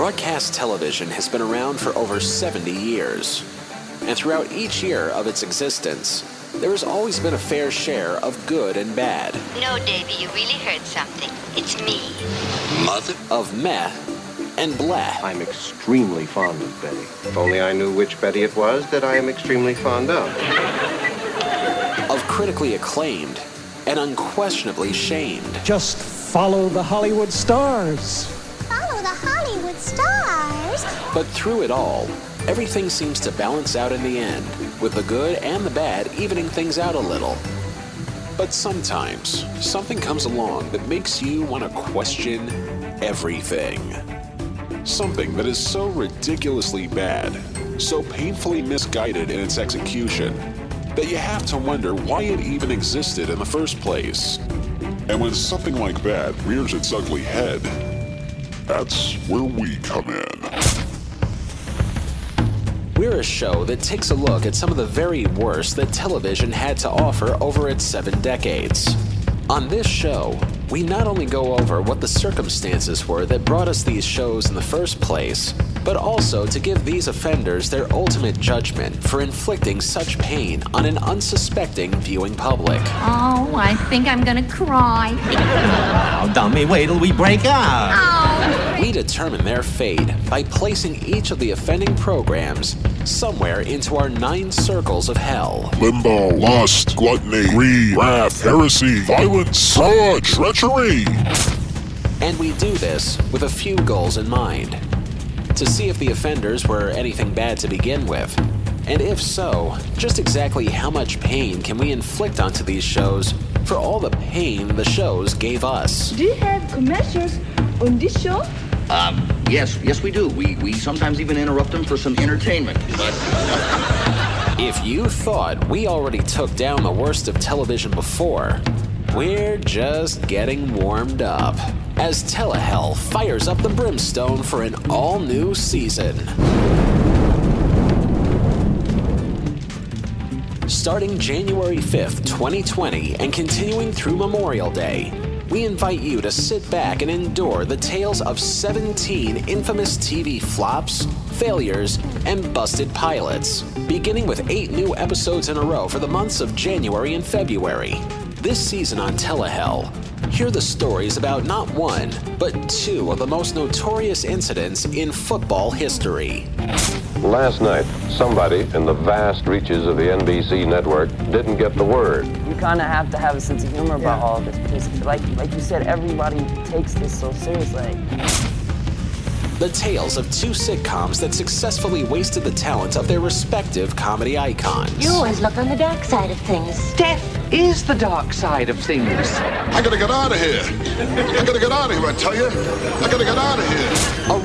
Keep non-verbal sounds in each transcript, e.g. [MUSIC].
Broadcast television has been around for over 70 years. And throughout each year of its existence, there has always been a fair share of good and bad. No, Davy, you really heard something. It's me. Mother? Of meh and bleh. I'm extremely fond of Betty. If only I knew which Betty it was that I am extremely fond of. [LAUGHS] Of critically acclaimed and unquestionably shamed. Just follow the Hollywood stars. Hollywood stars. But through it all, everything seems to balance out in the end, with the good and the bad evening things out a little. But sometimes, something comes along that makes you want to question everything. Something that is so ridiculously bad, so painfully misguided in its execution, that you have to wonder why it even existed in the first place. And when something like that rears its ugly head, that's where we come in. We're a show that takes a look at some of the very worst that television had to offer over its seven decades. On this show, we not only go over what the circumstances were that brought us these shows in the first place, but also to give these offenders their ultimate judgment for inflicting such pain on an unsuspecting viewing public. Oh, I think I'm gonna cry. Oh, dummy, wait till we break up. Oh. We determine their fate by placing each of the offending programs somewhere into our nine circles of hell. Limbo, lust, gluttony, greed, wrath, heresy, violence, fraud, treachery. And we do this with a few goals in mind. To see if the offenders were anything bad to begin with. And if so, just exactly how much pain can we inflict onto these shows for all the pain the shows gave us? Do you have commercials on this show? Um, yes, yes, we do. We, we sometimes even interrupt them for some entertainment. But [LAUGHS] If you thought we already took down the worst of television before, we're just getting warmed up as Telehell fires up the brimstone for an all new season. Starting January 5th, 2020, and continuing through Memorial Day, we invite you to sit back and endure the tales of 17 infamous TV flops, failures, and busted pilots, beginning with eight new episodes in a row for the months of January and February. This season on Telehell, hear the stories about not one, but two of the most notorious incidents in football history. Last night, somebody in the vast reaches of the NBC network didn't get the word. You kind of have to have a sense of humor about all of this because, like, like you said, everybody takes this so seriously. The tales of two sitcoms that successfully wasted the talent of their respective comedy icons. You always look on the dark side of things. Death is the dark side of things. I gotta get out of here. I gotta get out of here, I tell you. I gotta get out of here.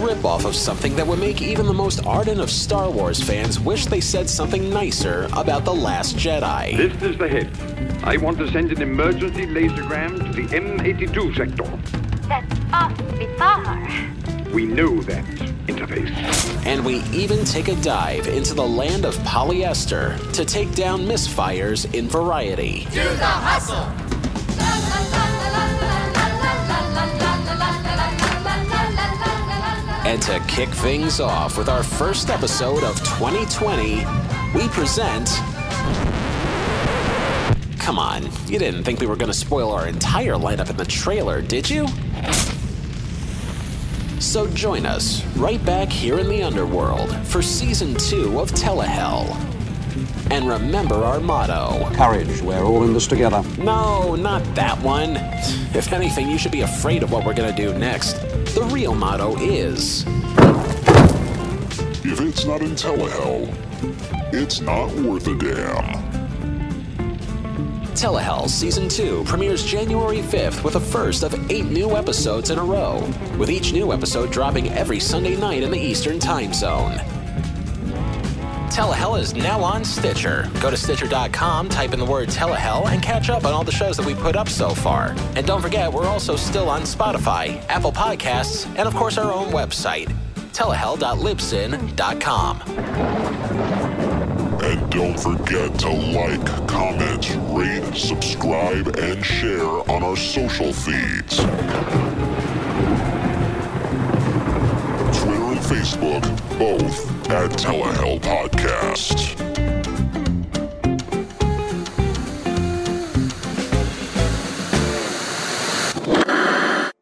A ripoff of something that would make even the most ardent of Star Wars fans wish they said something nicer about The Last Jedi. This is the head. I want to send an emergency lasergram to the M82 sector. That's awfully far. We know that interface. And we even take a dive into the land of polyester to take down misfires in Variety. Do the hustle. And to kick things off with our first episode of 2020, we present. Come on, you didn't think we were going to spoil our entire lineup in the trailer, did you? So join us right back here in the underworld for season two of Telehell. And remember our motto Courage, we're all in this together. No, not that one. If anything, you should be afraid of what we're gonna do next. The real motto is If it's not in Telehell, it's not worth a damn. Telehell Season 2 premieres January 5th with a first of eight new episodes in a row, with each new episode dropping every Sunday night in the Eastern Time Zone. Telehell is now on Stitcher. Go to Stitcher.com, type in the word Telehell, and catch up on all the shows that we put up so far. And don't forget, we're also still on Spotify, Apple Podcasts, and of course our own website, telehell.libsyn.com. And don't forget to like, comment, rate, subscribe, and share on our social feeds. Facebook, both at Telehell Podcast.